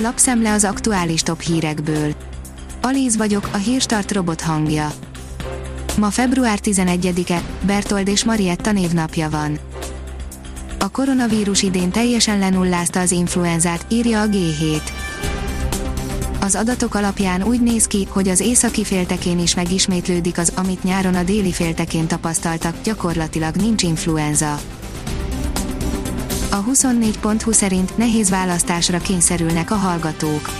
Lapszemle az aktuális top hírekből. Alíz vagyok, a hírstart robot hangja. Ma február 11-e, Bertold és Marietta névnapja van. A koronavírus idén teljesen lenullázta az influenzát, írja a G7. Az adatok alapján úgy néz ki, hogy az északi féltekén is megismétlődik az, amit nyáron a déli féltekén tapasztaltak, gyakorlatilag nincs influenza. A 24.20 szerint nehéz választásra kényszerülnek a hallgatók.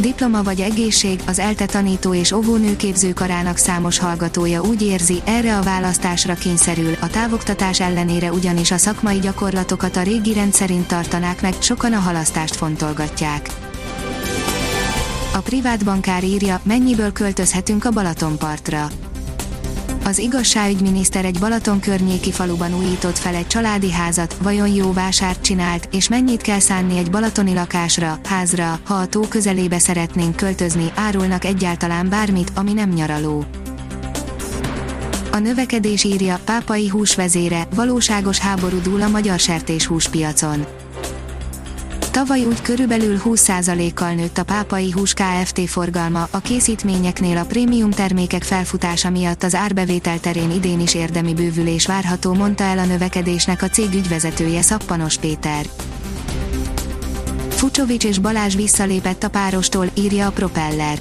Diploma vagy egészség, az ELTE tanító és óvónőképzőkarának számos hallgatója úgy érzi, erre a választásra kényszerül, a távoktatás ellenére ugyanis a szakmai gyakorlatokat a régi rendszerint tartanák meg, sokan a halasztást fontolgatják. A privát bankár írja, mennyiből költözhetünk a Balatonpartra az igazságügyminiszter egy Balaton környéki faluban újított fel egy családi házat, vajon jó vásárt csinált, és mennyit kell szánni egy balatoni lakásra, házra, ha a tó közelébe szeretnénk költözni, árulnak egyáltalán bármit, ami nem nyaraló. A növekedés írja, pápai húsvezére, valóságos háború dúl a magyar sertéshúspiacon. Tavaly úgy körülbelül 20%-kal nőtt a pápai hús Kft. forgalma, a készítményeknél a prémium termékek felfutása miatt az árbevétel terén idén is érdemi bővülés várható, mondta el a növekedésnek a cég ügyvezetője Szappanos Péter. Fucsovics és Balázs visszalépett a párostól, írja a Propeller.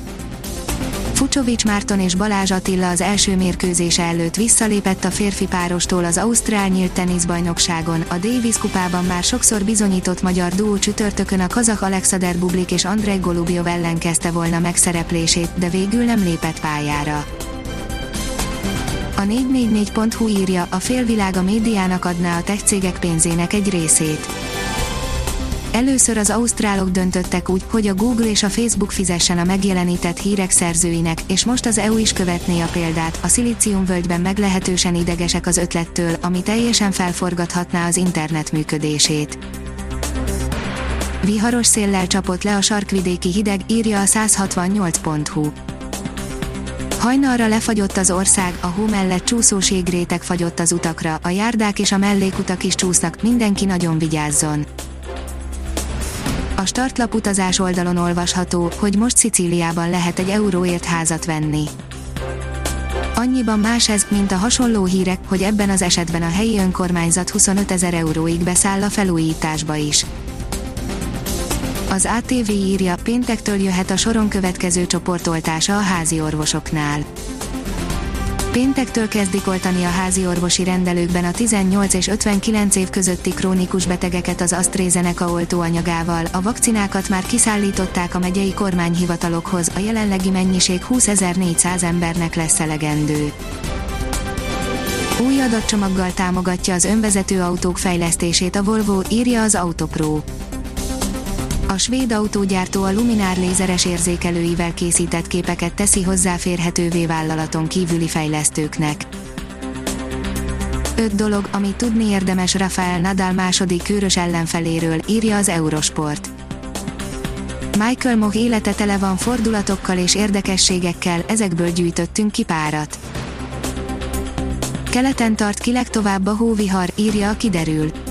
Fucsovics Márton és Balázs Attila az első mérkőzése előtt visszalépett a férfi párostól az Ausztrál nyílt teniszbajnokságon, a Davis kupában már sokszor bizonyított magyar duó csütörtökön a kazak Alexander Bublik és Andrei Golubjov ellen kezdte volna megszereplését, de végül nem lépett pályára. A 444.hu írja, a félvilág a médiának adná a tech cégek pénzének egy részét Először az ausztrálok döntöttek úgy, hogy a Google és a Facebook fizessen a megjelenített hírek szerzőinek, és most az EU is követné a példát. A völgyben meglehetősen idegesek az ötlettől, ami teljesen felforgathatná az internet működését. Viharos széllel csapott le a sarkvidéki hideg, írja a 168.hu. Hajnalra lefagyott az ország, a hó mellett csúszós jégrétek fagyott az utakra, a járdák és a mellékutak is csúsznak, mindenki nagyon vigyázzon. A startlap utazás oldalon olvasható, hogy most Szicíliában lehet egy euróért házat venni. Annyiban más ez, mint a hasonló hírek, hogy ebben az esetben a helyi önkormányzat 25 ezer euróig beszáll a felújításba is. Az ATV írja, péntektől jöhet a soron következő csoportoltása a házi orvosoknál. Péntektől kezdik oltani a házi orvosi rendelőkben a 18 és 59 év közötti krónikus betegeket az AstraZeneca oltóanyagával, a vakcinákat már kiszállították a megyei kormányhivatalokhoz, a jelenlegi mennyiség 20.400 embernek lesz elegendő. Új adatcsomaggal támogatja az önvezető autók fejlesztését a Volvo, írja az Autopro. A svéd autógyártó a Luminár lézeres érzékelőivel készített képeket teszi hozzáférhetővé vállalaton kívüli fejlesztőknek. 5 dolog, amit tudni érdemes Rafael Nadal második körös ellenfeléről, írja az Eurosport. Michael Moch élete tele van fordulatokkal és érdekességekkel, ezekből gyűjtöttünk ki párat. Keleten tart ki legtovább a hóvihar, írja a kiderül.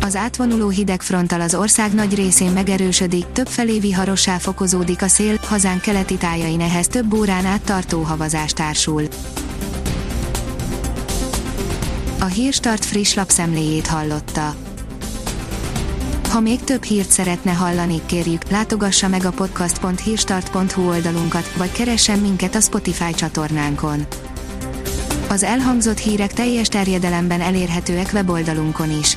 Az átvonuló hidegfronttal az ország nagy részén megerősödik, többfelé viharossá fokozódik a szél, hazán keleti tájain ehhez több órán át tartó havazás társul. A Hírstart friss lapszemléjét hallotta. Ha még több hírt szeretne hallani, kérjük, látogassa meg a podcast.hírstart.hu oldalunkat, vagy keressen minket a Spotify csatornánkon. Az elhangzott hírek teljes terjedelemben elérhetőek weboldalunkon is